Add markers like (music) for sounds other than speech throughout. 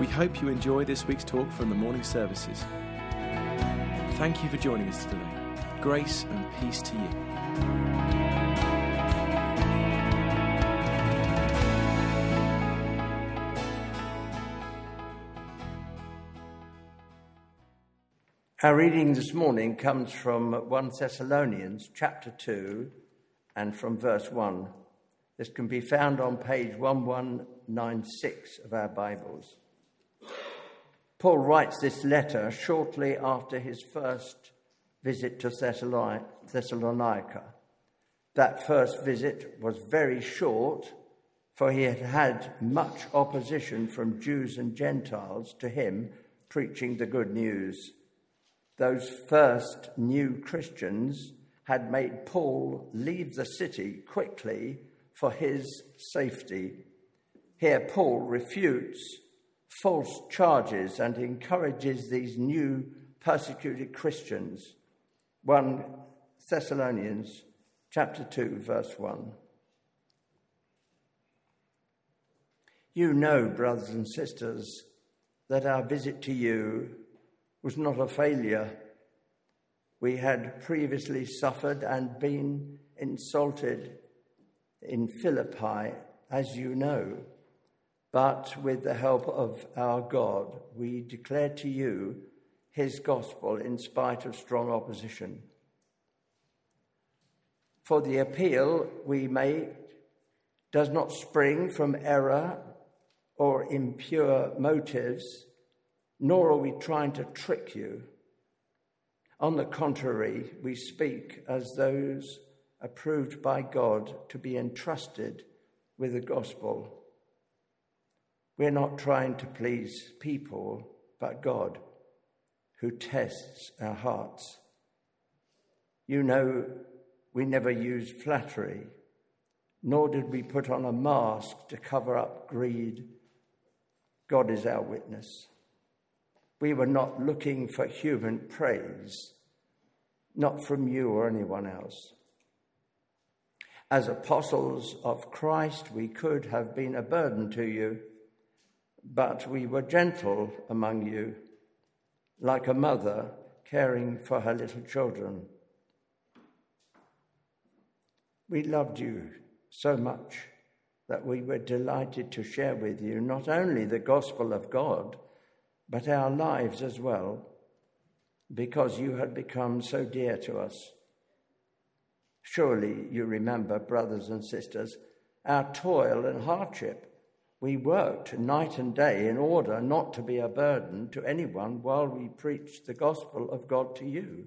We hope you enjoy this week's talk from the morning services. Thank you for joining us today. Grace and peace to you. Our reading this morning comes from 1 Thessalonians chapter 2 and from verse 1. This can be found on page 1196 of our Bibles. Paul writes this letter shortly after his first visit to Thessalonica. That first visit was very short, for he had had much opposition from Jews and Gentiles to him preaching the good news. Those first new Christians had made Paul leave the city quickly for his safety. Here, Paul refutes false charges and encourages these new persecuted Christians. 1 Thessalonians chapter 2 verse 1 You know brothers and sisters that our visit to you was not a failure. We had previously suffered and been insulted in Philippi as you know but with the help of our God, we declare to you his gospel in spite of strong opposition. For the appeal we make does not spring from error or impure motives, nor are we trying to trick you. On the contrary, we speak as those approved by God to be entrusted with the gospel. We're not trying to please people, but God, who tests our hearts. You know, we never used flattery, nor did we put on a mask to cover up greed. God is our witness. We were not looking for human praise, not from you or anyone else. As apostles of Christ, we could have been a burden to you but we were gentle among you, like a mother caring for her little children. We loved you so much that we were delighted to share with you not only the gospel of God, but our lives as well, because you had become so dear to us. Surely you remember, brothers and sisters, our toil and hardship we worked night and day in order not to be a burden to anyone while we preached the gospel of God to you.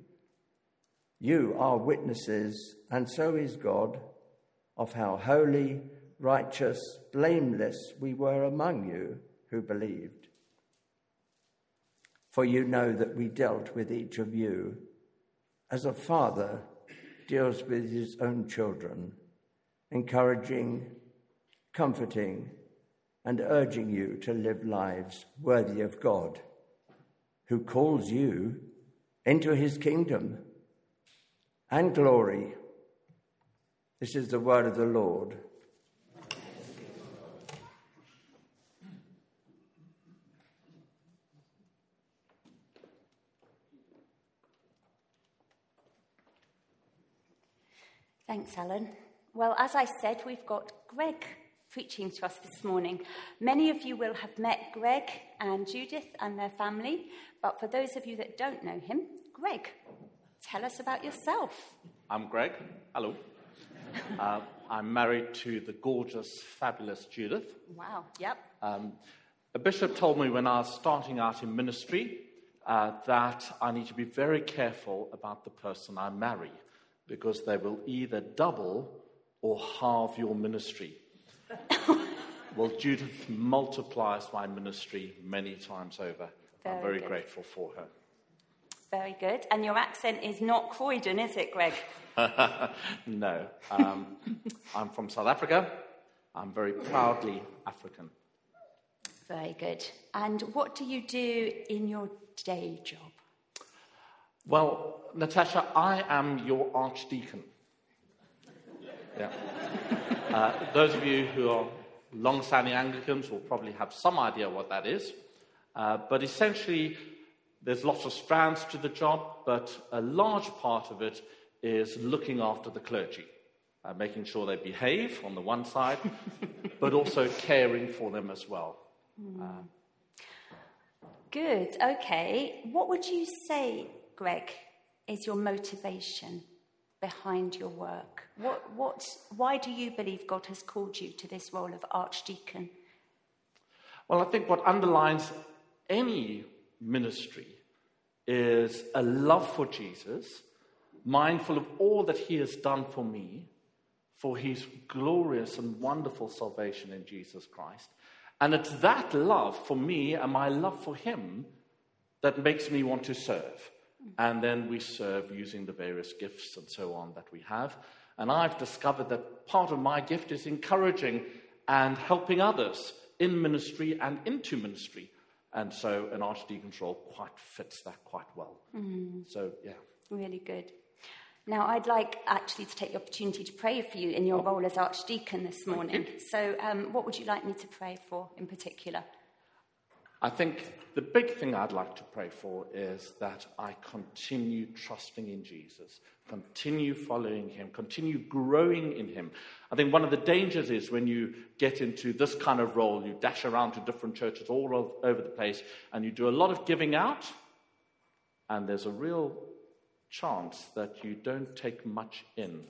You are witnesses, and so is God, of how holy, righteous, blameless we were among you who believed. For you know that we dealt with each of you as a father deals with his own children, encouraging, comforting, and urging you to live lives worthy of God, who calls you into his kingdom and glory. This is the word of the Lord. Thanks, Alan. Well, as I said, we've got Greg preaching to us this morning. Many of you will have met Greg and Judith and their family, but for those of you that don't know him, Greg, tell us about yourself. I'm Greg. Hello. uh, I'm married to the gorgeous, fabulous Judith. Wow, yep. Um, a bishop told me when I was starting out in ministry uh, that I need to be very careful about the person I marry because they will either double or halve your ministry. Well, Judith multiplies my ministry many times over. I'm Very very good. grateful for her. Very good. And your accent is not Croydon, is it, Greg? (laughs) no, um, I'm from South Africa. I'm very proudly African. Very good. And what do you do in your day job? Well, Natasha, I am your archdeacon. Yeah. Uh, those of you who are long-standing Anglicans will probably have some idea what that is. Uh, but essentially, there's lots of strands to the job, but a large part of it is looking after the clergy, uh, making sure they behave on the one side, (laughs) but also caring for them as well. Good. Okay. What would you say, Greg, is your motivation behind your work? What, what, why do you believe God has called you to this role of archdeacon? Well, I think what underlines any ministry is a love for Jesus, mindful of all that he has done for me, for his glorious and wonderful salvation in Jesus Christ. And it's that love for me and my love for him that makes me want to serve. And then we serve using the various gifts and so on that we have. And I've discovered that part of my gift is encouraging and helping others in ministry and into ministry. And so an archdeacon's role quite fits that quite well. So, yeah. Really good. Now, I'd like actually to take the opportunity to pray for you in your role as archdeacon this morning. So, um, what would you like me to pray for in particular? I think the big thing I'd like to pray for is that I continue trusting in Jesus, continue following him, continue growing in him. I think one of the dangers is when you get into this kind of role, you dash around to different churches all over the place, and you do a lot of giving out, and there's a real chance that you don't take much in,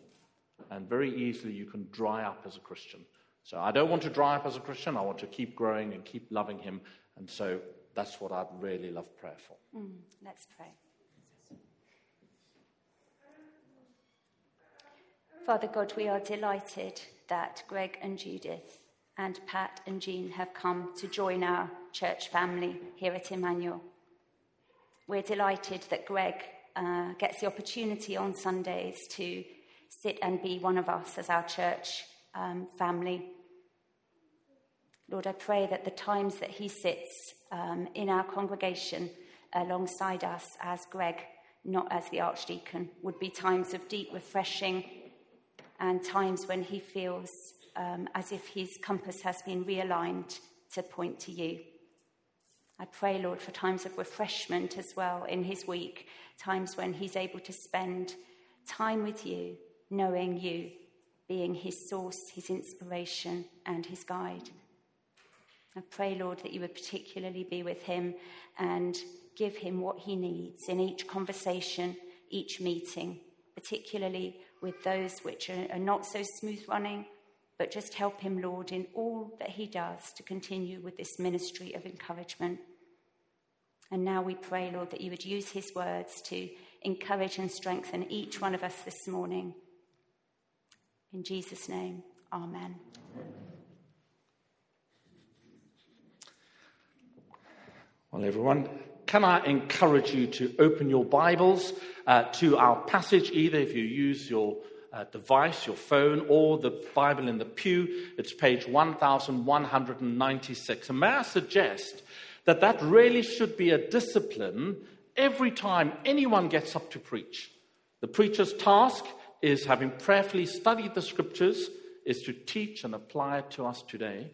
and very easily you can dry up as a Christian. So I don't want to dry up as a Christian. I want to keep growing and keep loving Him. And so that's what I'd really love prayer for. Let's pray. Father God, we are delighted that Greg and Judith and Pat and Jean have come to join our church family here at Emmanuel. We're delighted that Greg uh, gets the opportunity on Sundays to sit and be one of us as our church um, family. Lord, I pray that the times that he sits um, in our congregation alongside us as Greg, not as the archdeacon, would be times of deep refreshing and times when he feels um, as if his compass has been realigned to point to you. I pray, Lord, for times of refreshment as well in his week, times when he's able to spend time with you, knowing you, being his source, his inspiration, and his guide. I pray, Lord, that you would particularly be with him and give him what he needs in each conversation, each meeting, particularly with those which are, not so smooth running, but just help him, Lord, in all that he does to continue with this ministry of encouragement. And now we pray, Lord, that you would use his words to encourage and strengthen each one of us this morning. In Jesus' name, amen. Well, everyone, can I encourage you to open your Bibles uh, to our passage, either if you use your uh, device, your phone, or the Bible in the pew? It's page 1196. And may I suggest that that really should be a discipline every time anyone gets up to preach. The preacher's task is, having prayerfully studied the scriptures, is to teach and apply it to us today.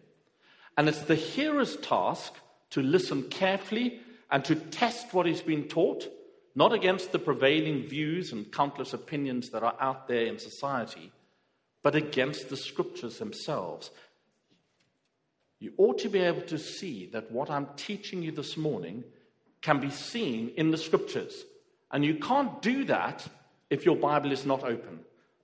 And it's the hearer's task to listen carefully and to test what is being taught, not against the prevailing views and countless opinions that are out there in society, but against the scriptures themselves. You ought to be able to see that what I'm teaching you this morning can be seen in the scriptures. And you can't do that if your Bible is not open.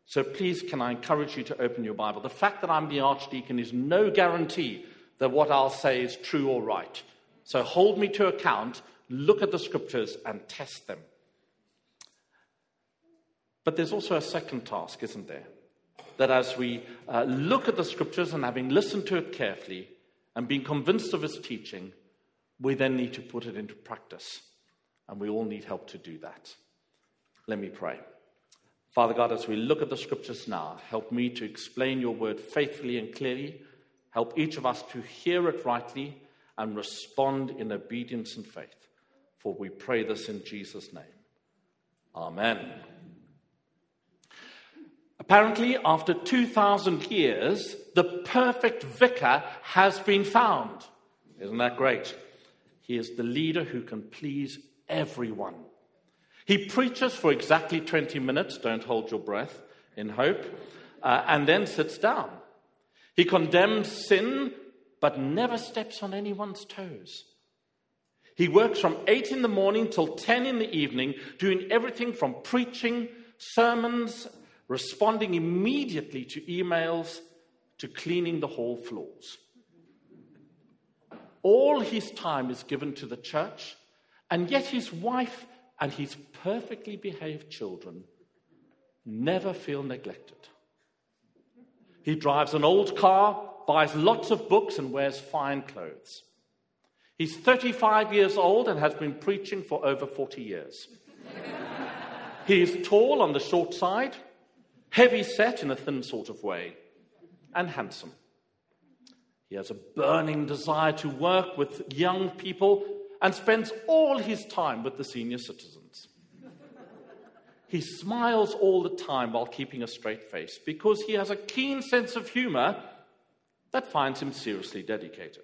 So please, can I encourage you to open your Bible? The fact that I'm the archdeacon is no guarantee that what I'll say is true or right. So hold me to account, look at the scriptures, and test them. But there's also a second task, isn't there? That as we uh, look at the scriptures and having listened to it carefully and being convinced of its teaching, we then need to put it into practice. And we all need help to do that. Let me pray. Father God, as we look at the scriptures now, help me to explain your word faithfully and clearly. Help each of us to hear it rightly and respond in obedience and faith. For we pray this in Jesus' name. Amen. Apparently, after 2,000 years, the perfect vicar has been found. Isn't that great? He is the leader who can please everyone. He preaches for exactly 20 minutes, don't hold your breath in hope, uh, and then sits down. He condemns sin, but never steps on anyone's toes. He works from 8 in the morning till 10 in the evening, doing everything from preaching, sermons, responding immediately to emails, to cleaning the hall floors. All his time is given to the church, and yet his wife and his perfectly behaved children never feel neglected. He drives an old car, buys lots of books, and wears fine clothes. He's 35 years old and has been preaching for over 40 years. he is tall on the short side, heavy set in a thin sort of way, and handsome. He has a burning desire to work with young people and spends all his time with the senior citizens. he smiles all the time while keeping a straight face because he has a keen sense of humor that finds him seriously dedicated.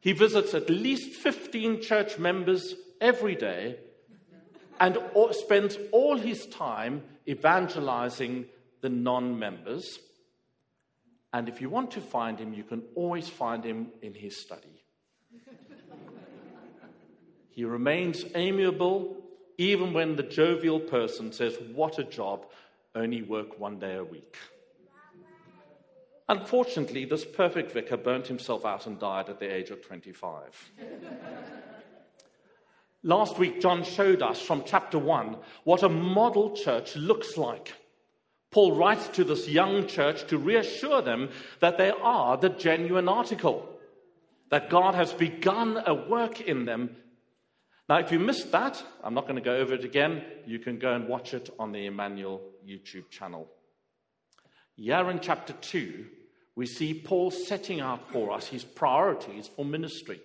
He visits at least 15 church members every day and spends all his time evangelizing the non members and if you want to find him, you can always find him in his study. he remains amiable even when the jovial person says, What a job, only work one day a week. Unfortunately, this perfect vicar burnt himself out and died at the age of 25. Last week, John showed us from chapter 1 what a model church looks like. Paul writes to this young church to reassure them that they are the genuine article, that God has begun a work in them. Now, if you missed that, I'm not going to go over it again. You can go and watch it on the Emmanuel YouTube channel. Here in chapter 2, we see Paul setting out for us his priorities for ministry.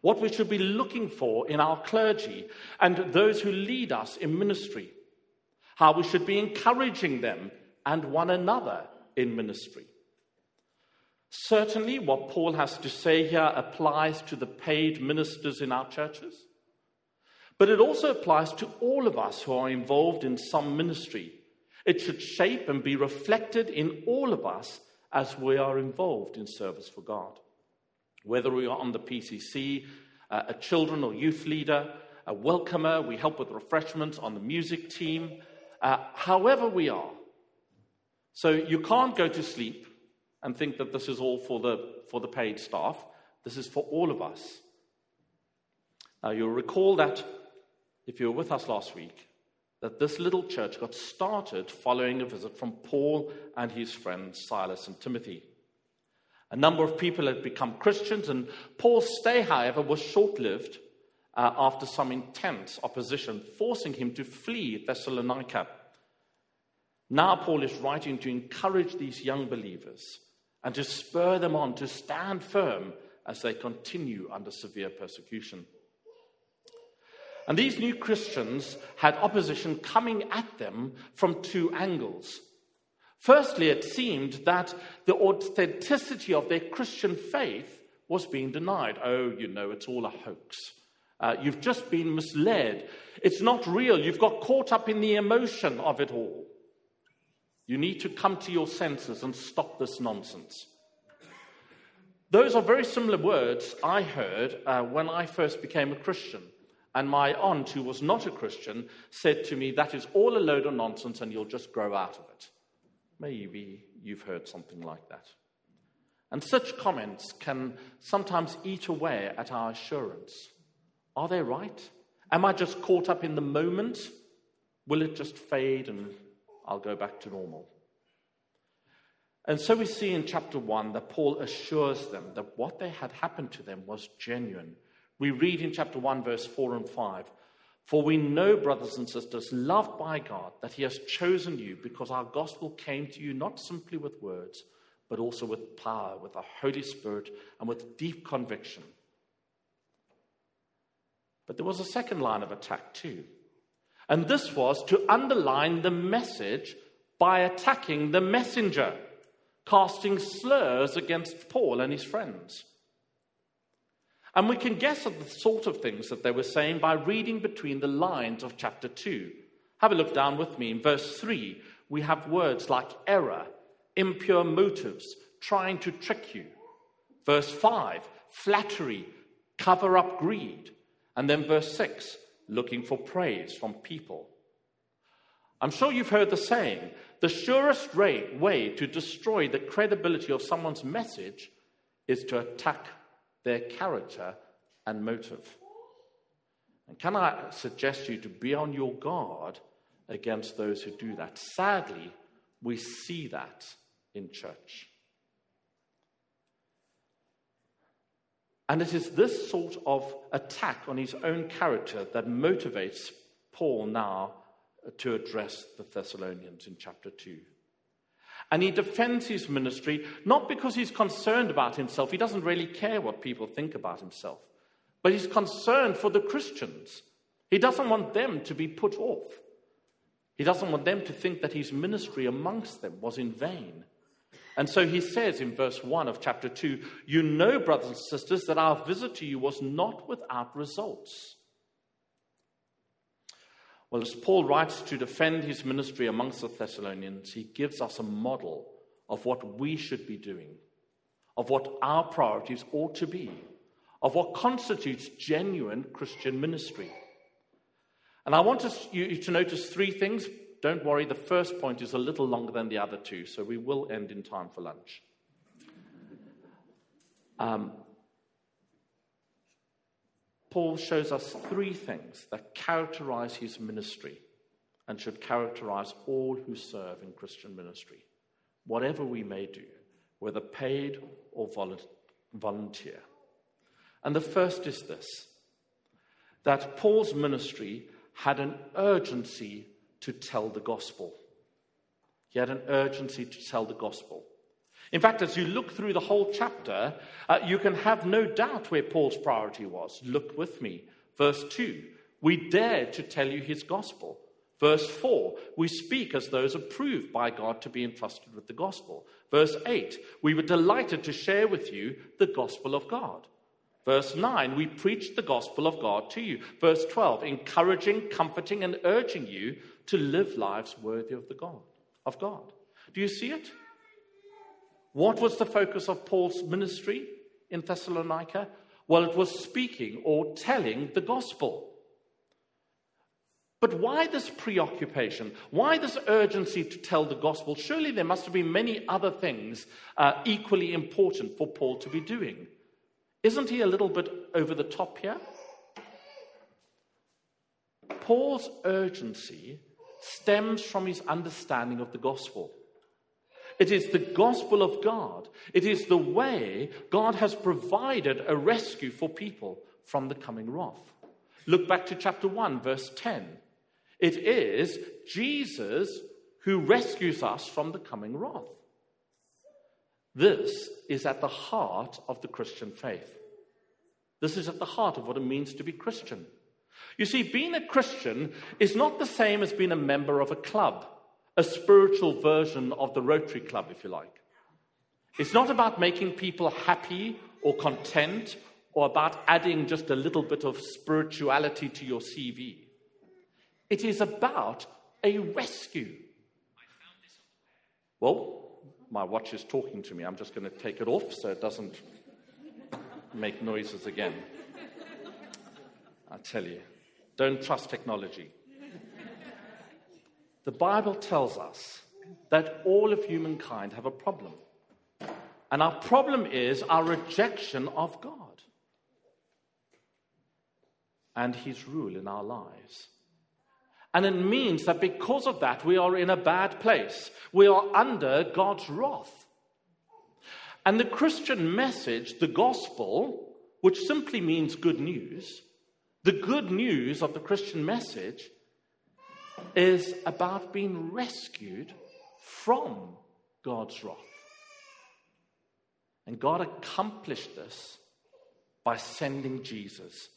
What we should be looking for in our clergy and those who lead us in ministry how we should be encouraging them and one another in ministry. Certainly, what Paul has to say here applies to the paid ministers in our churches, but it also applies to all of us who are involved in some ministry. It should shape and be reflected in all of us as we are involved in service for God. Whether we are on the PCC, uh, a children or youth leader, a welcomer, we help with refreshments on the music team, uh, however we are. So you can't go to sleep and think that this is all for the, for the paid staff. This is for all of us. Now, you'll recall that if you were with us last week, that this little church got started following a visit from Paul and his friends Silas and Timothy. A number of people had become Christians, and Paul's stay, however, was short lived uh, after some intense opposition, forcing him to flee Thessalonica. Now, Paul is writing to encourage these young believers and to spur them on to stand firm as they continue under severe persecution. And these new Christians had opposition coming at them from two angles. Firstly, it seemed that the authenticity of their Christian faith was being denied. Oh, you know, it's all a hoax. Uh, you've just been misled. It's not real. You've got caught up in the emotion of it all. You need to come to your senses and stop this nonsense. Those are very similar words I heard uh, when I first became a Christian. And my aunt, who was not a Christian, said to me, That is all a load of nonsense and you'll just grow out of it. Maybe you've heard something like that. And such comments can sometimes eat away at our assurance. Are they right? Am I just caught up in the moment? Will it just fade and I'll go back to normal? And so we see in chapter 1 that Paul assures them that what they had happened to them was genuine. We read in chapter 1, verse 4 and 5 For we know, brothers and sisters, loved by God, that He has chosen you because our gospel came to you not simply with words, but also with power, with the Holy Spirit, and with deep conviction. But there was a second line of attack too. And this was to underline the message by attacking the messenger casting slurs against Paul and his friends. And we can guess at the sort of things that they were saying by reading between the lines of chapter 2. Have a look down with me. In verse 3, we have words like error, impure motives, trying to trick you. Verse 5, flattery, cover up greed. And then verse 6, looking for praise from people. I'm sure you've heard the saying the surest way to destroy the credibility of someone's message is to attack their character and motive. And can I suggest you to be on your guard against those who do that? Sadly, we see that in church. And it is this sort of attack on his own character that motivates Paul now to address the Thessalonians in chapter 2. And he defends his ministry not because he's concerned about himself, he doesn't really care what people think about himself, but he's concerned for the Christians. He doesn't want them to be put off. He doesn't want them to think that his ministry amongst them was in vain. And so he says in verse 1 of chapter 2 You know, brothers and sisters, that our visit to you was not without results. Well, as Paul writes to defend his ministry amongst the Thessalonians, he gives us a model of what we should be doing, of what our priorities ought to be, of what constitutes genuine Christian ministry. And I want you to notice three things. Don't worry, the first point is a little longer than the other two, so we will end in time for lunch. Um, Paul shows us three things that characterize his ministry and should characterize all who serve in Christian ministry, whatever we may do, whether paid or volunteer. And the first is this that Paul's ministry had an urgency to tell the gospel. He had an urgency to tell the gospel. In fact, as you look through the whole chapter, uh, you can have no doubt where Paul's priority was. Look with me. Verse 2 We dare to tell you his gospel. Verse 4 We speak as those approved by God to be entrusted with the gospel. Verse 8 We were delighted to share with you the gospel of God. Verse 9 We preached the gospel of God to you. Verse 12 Encouraging, comforting, and urging you to live lives worthy of the God of God. Do you see it? What was the focus of Paul's ministry in Thessalonica? Well, it was speaking or telling the gospel. But why this preoccupation? Why this urgency to tell the gospel? Surely there must have been many other things uh, equally important for Paul to be doing. Isn't he a little bit over the top here? Paul's urgency stems from his understanding of the gospel. It is the gospel of God. It is the way God has provided a rescue for people from the coming wrath. Look back to chapter 1, verse 10. It is Jesus who rescues us from the coming wrath. This is at the heart of the Christian faith. This is at the heart of what it means to be Christian. You see, being a Christian is not the same as being a member of a club a spiritual version of the Rotary Club, if you like. It's not about making people happy or content or about adding just a little bit of spirituality to your CV. It is about a rescue. Well, my watch is talking to me. I'm just going to take it off so it doesn't make noises again. I tell you, don't trust technology. The Bible tells us that all of humankind have a problem. And our problem is our rejection of God and his rule in our lives. And it means that because of that, we are in a bad place. We are under God's wrath. And the Christian message, the gospel, which simply means good news, the good news of the Christian message is about being rescued from God's wrath. And God accomplished this by sending Jesus,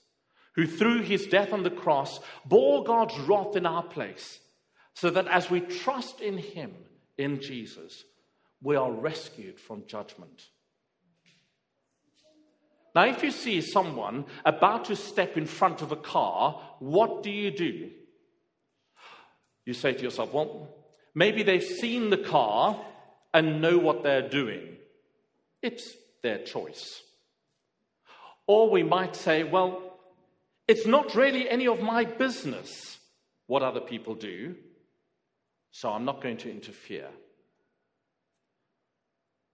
who through his death on the cross bore God's wrath in our place, so that as we trust in him, in Jesus, we are rescued from judgment. Now, if you see someone about to step in front of a car, what do you do? You say to yourself, well, maybe they've seen the car and know what they're doing. It's their choice. Or we might say, well, it's not really any of my business what other people do, so I'm not going to interfere.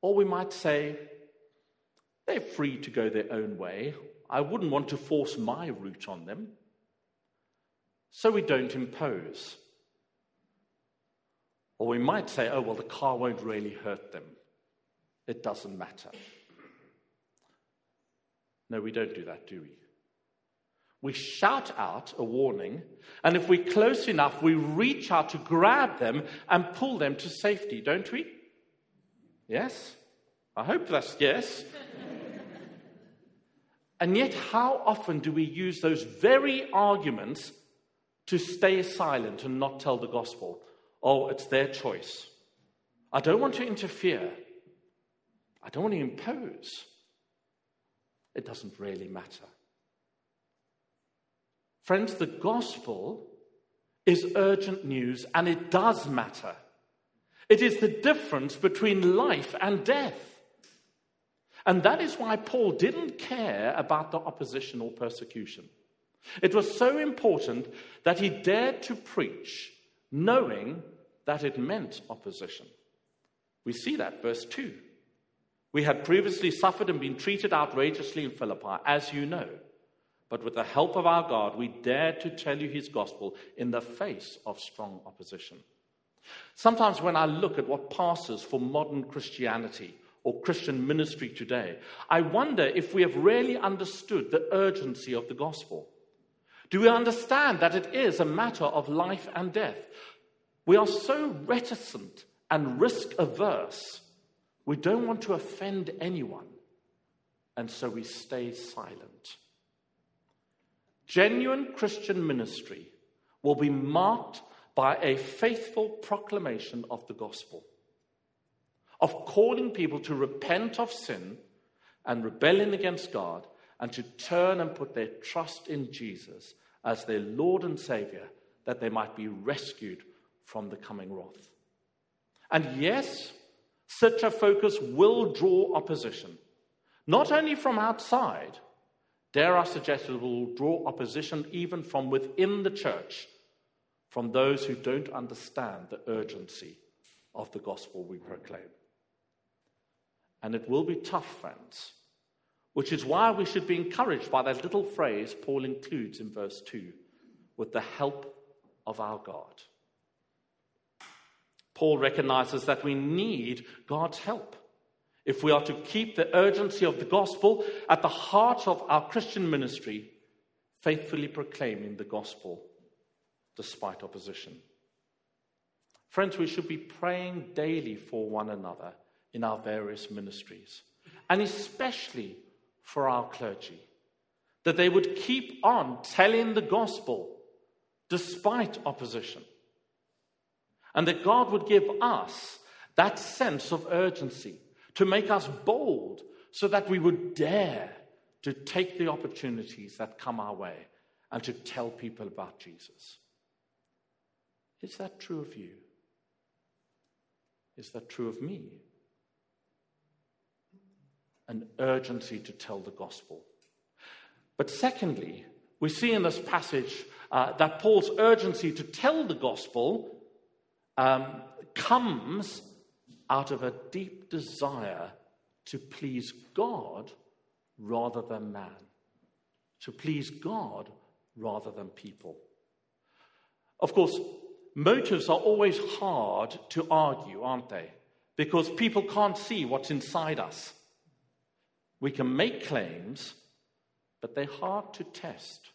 Or we might say, they're free to go their own way. I wouldn't want to force my route on them. So we don't impose. Or we might say, oh, well, the car won't really hurt them. It doesn't matter. No, we don't do that, do we? We shout out a warning, and if we're close enough, we reach out to grab them and pull them to safety, don't we? Yes? I hope that's yes. (laughs) and yet, how often do we use those very arguments to stay silent and not tell the gospel? Oh, it's their choice. I don't want to interfere. I don't want to impose. It doesn't really matter. Friends, the gospel is urgent news and it does matter. It is the difference between life and death. And that is why Paul didn't care about the opposition or persecution. It was so important that he dared to preach, knowing that it meant opposition. We see that, verse 2. We had previously suffered and been treated outrageously in Philippi, as you know. But with the help of our God, we dared to tell you his gospel in the face of strong opposition. Sometimes when I look at what passes for modern Christianity or Christian ministry today, I wonder if we have really understood the urgency of the gospel. Do we understand that it is a matter of life and death? We are so reticent and risk averse. We don't want to offend anyone, and so we stay silent. Genuine Christian ministry will be marked by a faithful proclamation of the gospel, of calling people to repent of sin and rebellion against God, and to turn and put their trust in Jesus as their Lord and Savior, that they might be rescued from the coming wrath. And yes, such a focus will draw opposition, not only from outside, dare I suggest it will draw opposition even from within the church, from those who don't understand the urgency of the gospel we proclaim. And it will be tough, friends, which is why we should be encouraged by that little phrase Paul includes in verse 2 with the help of our God. Paul recognizes that we need God's help. If we are to keep the urgency of the gospel at the heart of our Christian ministry, faithfully proclaiming the gospel despite opposition. Friends, we should be praying daily for one another in our various ministries, and especially for our clergy, that they would keep on telling the gospel despite opposition and that God would give us that sense of urgency to make us bold so that we would dare to take the opportunities that come our way and to tell people about Jesus. Is that true of you? Is that true of me? An urgency to tell the gospel. But secondly, we see in this passage uh, that Paul's urgency to tell the gospel um, comes out of a deep desire to please God rather than man, to please God rather than people. Of course, motives are always hard to argue, aren't they? Because people can't see what's inside us. We can make claims, but they're hard to test.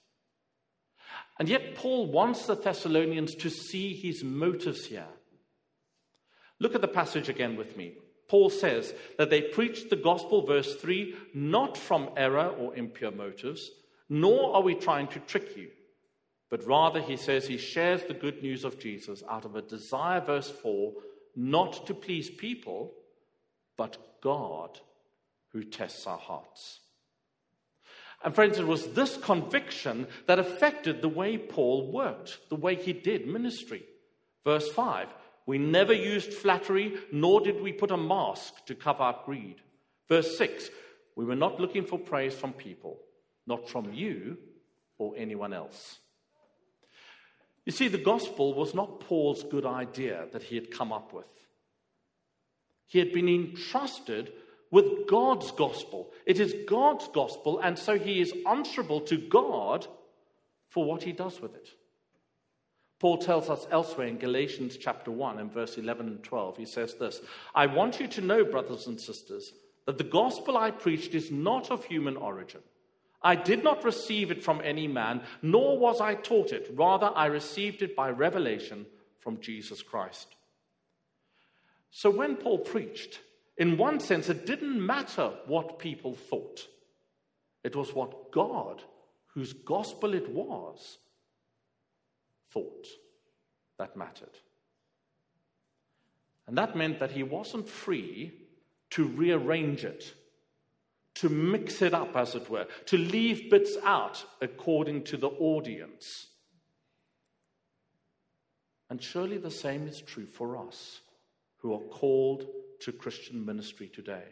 And yet, Paul wants the Thessalonians to see his motives here. Look at the passage again with me. Paul says that they preached the gospel, verse 3, not from error or impure motives, nor are we trying to trick you. But rather, he says he shares the good news of Jesus out of a desire, verse 4, not to please people, but God who tests our hearts. And friends, it was this conviction that affected the way Paul worked, the way he did ministry. Verse 5 We never used flattery, nor did we put a mask to cover our greed. Verse 6 We were not looking for praise from people, not from you or anyone else. You see, the gospel was not Paul's good idea that he had come up with. He had been entrusted with God's gospel. It is God's gospel, and so he is answerable to God for what he does with it. Paul tells us elsewhere in Galatians chapter 1 and verse 11 and 12, he says this I want you to know, brothers and sisters, that the gospel I preached is not of human origin. I did not receive it from any man, nor was I taught it. Rather, I received it by revelation from Jesus Christ. So when Paul preached, in one sense, it didn't matter what people thought. It was what God, whose gospel it was, thought that mattered. And that meant that he wasn't free to rearrange it, to mix it up, as it were, to leave bits out according to the audience. And surely the same is true for us who are called to Christian ministry today.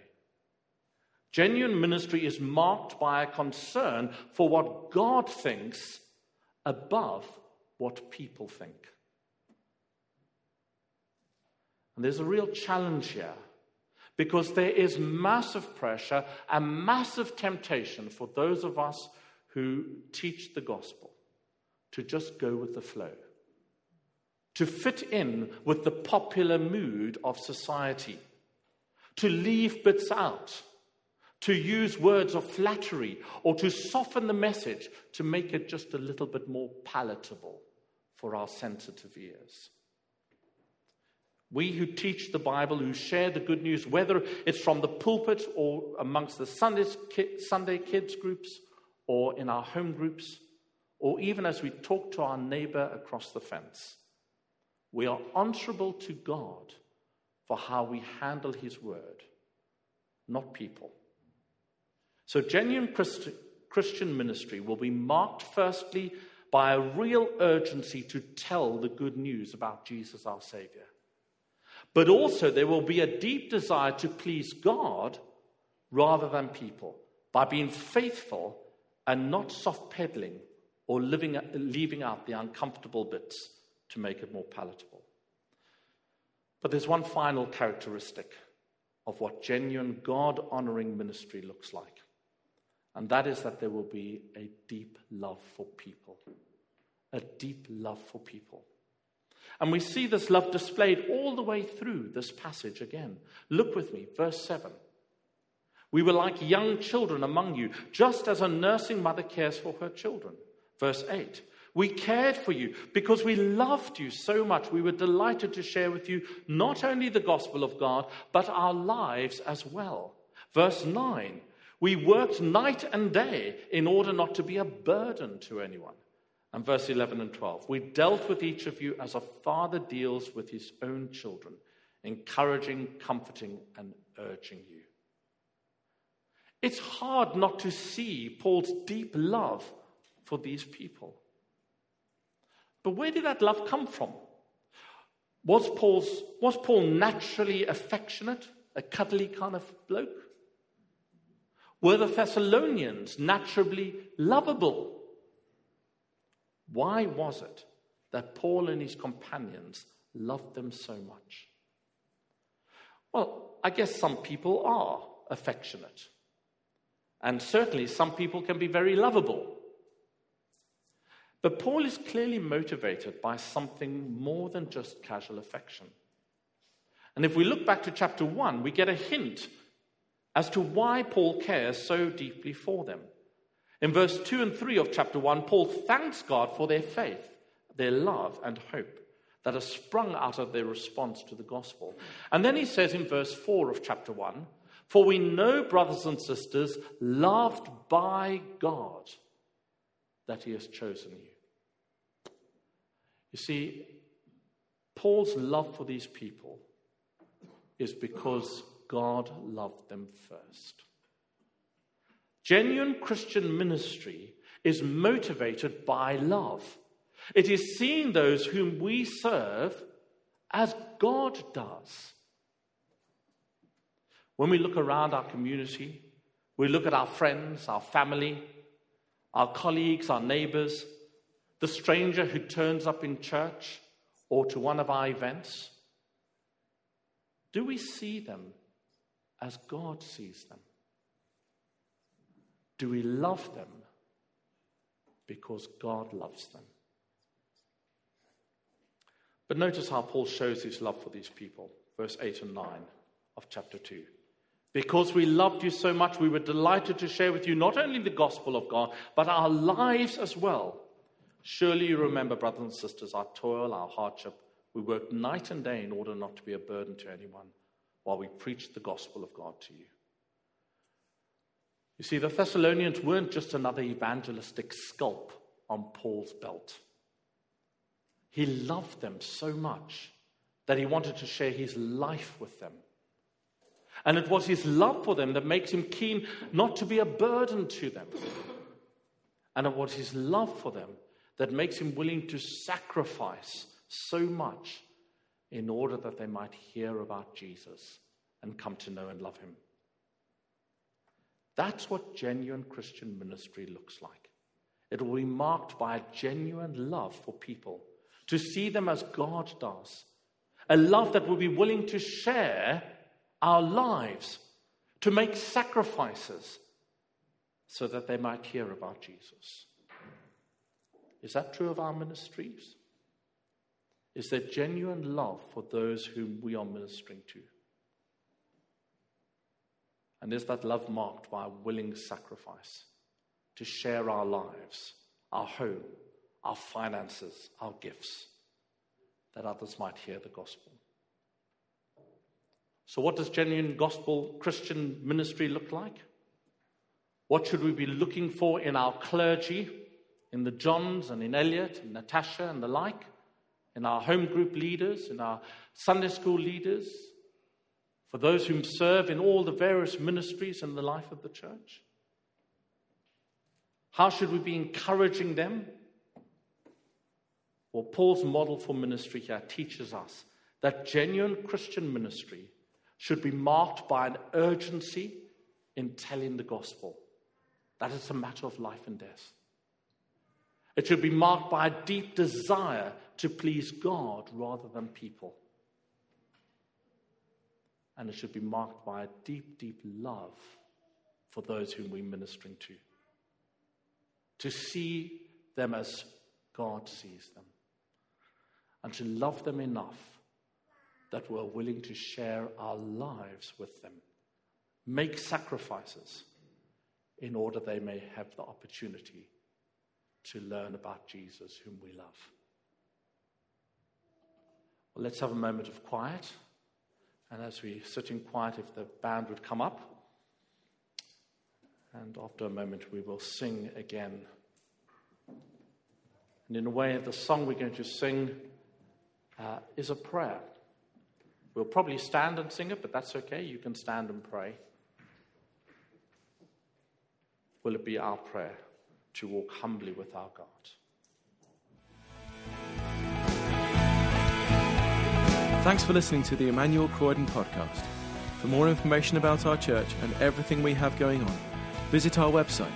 Genuine ministry is marked by a concern for what God thinks above what people think. And there's a real challenge here because there is massive pressure and massive temptation for those of us who teach the gospel to just go with the flow, to fit in with the popular mood of society to leave bits out, to use words of flattery, or to soften the message to make it just a little bit more palatable for our sensitive ears. We who teach the Bible, who share the good news, whether it's from the pulpit or amongst the Sunday kids groups or in our home groups, or even as we talk to our neighbor across the fence, we are answerable to God for how we handle His word, not people. So, genuine Christian ministry will be marked firstly by a real urgency to tell the good news about Jesus our Savior. But also, there will be a deep desire to please God rather than people by being faithful and not soft pedaling or living, leaving out the uncomfortable bits to make it more palatable. But there's one final characteristic of what genuine God honoring ministry looks like, and that is that there will be a deep love for people. A deep love for people. And we see this love displayed all the way through this passage again. Look with me, verse 7. We were like young children among you, just as a nursing mother cares for her children. Verse 8. We cared for you because we loved you so much. We were delighted to share with you not only the gospel of God, but our lives as well. Verse 9 We worked night and day in order not to be a burden to anyone. And verse 11 and 12 We dealt with each of you as a father deals with his own children, encouraging, comforting, and urging you. It's hard not to see Paul's deep love for these people. But where did that love come from? Was, Paul's, was Paul naturally affectionate, a cuddly kind of bloke? Were the Thessalonians naturally lovable? Why was it that Paul and his companions loved them so much? Well, I guess some people are affectionate. And certainly some people can be very lovable. But Paul is clearly motivated by something more than just casual affection. And if we look back to chapter 1, we get a hint as to why Paul cares so deeply for them. In verse 2 and 3 of chapter 1, Paul thanks God for their faith, their love, and hope that has sprung out of their response to the gospel. And then he says in verse 4 of chapter 1 For we know, brothers and sisters, loved by God, that he has chosen you. You see, Paul's love for these people is because God loved them first. Genuine Christian ministry is motivated by love. It is seeing those whom we serve as God does. When we look around our community, we look at our friends, our family, our colleagues, our neighbors, the stranger who turns up in church or to one of our events, do we see them as God sees them? Do we love them because God loves them? But notice how Paul shows his love for these people. Verse 8 and 9 of chapter 2. Because we loved you so much, we were delighted to share with you not only the gospel of God, but our lives as well. Surely you remember, brothers and sisters, our toil, our hardship. We worked night and day in order not to be a burden to anyone while we preached the gospel of God to you. You see, the Thessalonians weren't just another evangelistic scalp on Paul's belt. He loved them so much that he wanted to share his life with them. And it was his love for them that makes him keen not to be a burden to them. And it was his love for them that makes him willing to sacrifice so much in order that they might hear about Jesus and come to know and love him. That's what genuine Christian ministry looks like. It will be marked by a genuine love for people to see them as God does. A love that will be willing to share our lives, to make sacrifices so that they might hear about Jesus. Is that true of our ministries? Is there genuine love for those whom we are ministering to? And is that love marked by a willing sacrifice to share our lives, our home, our finances, our gifts, that others might hear the gospel. So, what does genuine gospel Christian ministry look like? What should we be looking for in our clergy, in the Johns and in Elliot and Natasha and the like, in our home group leaders, in our Sunday school leaders, for those whom serve in all the various ministries in the life of the church? How should we be encouraging them well, Paul's model for ministry here teaches us that genuine Christian ministry should be marked by an urgency in telling the gospel. That it's a matter of life and death. It should be marked by a deep desire to please God rather than people. And it should be marked by a deep, deep love for those whom we're ministering to. To see them as God sees them and to love them enough that we're willing to share our lives with them, make sacrifices in order they may have the opportunity to learn about Jesus, whom we love. Well, let's have a moment of quiet. And as we sit in quiet, if the band would come up. And after a moment, we will sing again. And in a way, the song we're going to sing uh, is a prayer. We'll probably stand and sing it, but that's okay. You can stand and pray. Will it be our prayer to walk humbly with our God? Thanks for listening to the Emmanuel Croydon podcast. For more information about our church and everything we have going on, visit our website,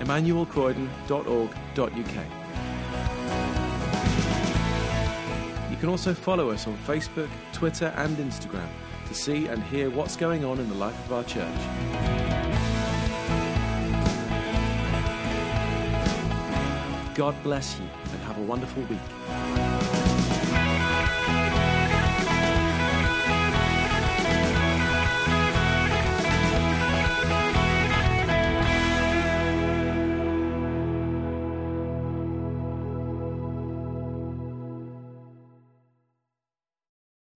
emmanuelcroydon.org.uk. You can also follow us on Facebook, Twitter, and Instagram to see and hear what's going on in the life of our church. God bless you and have a wonderful week.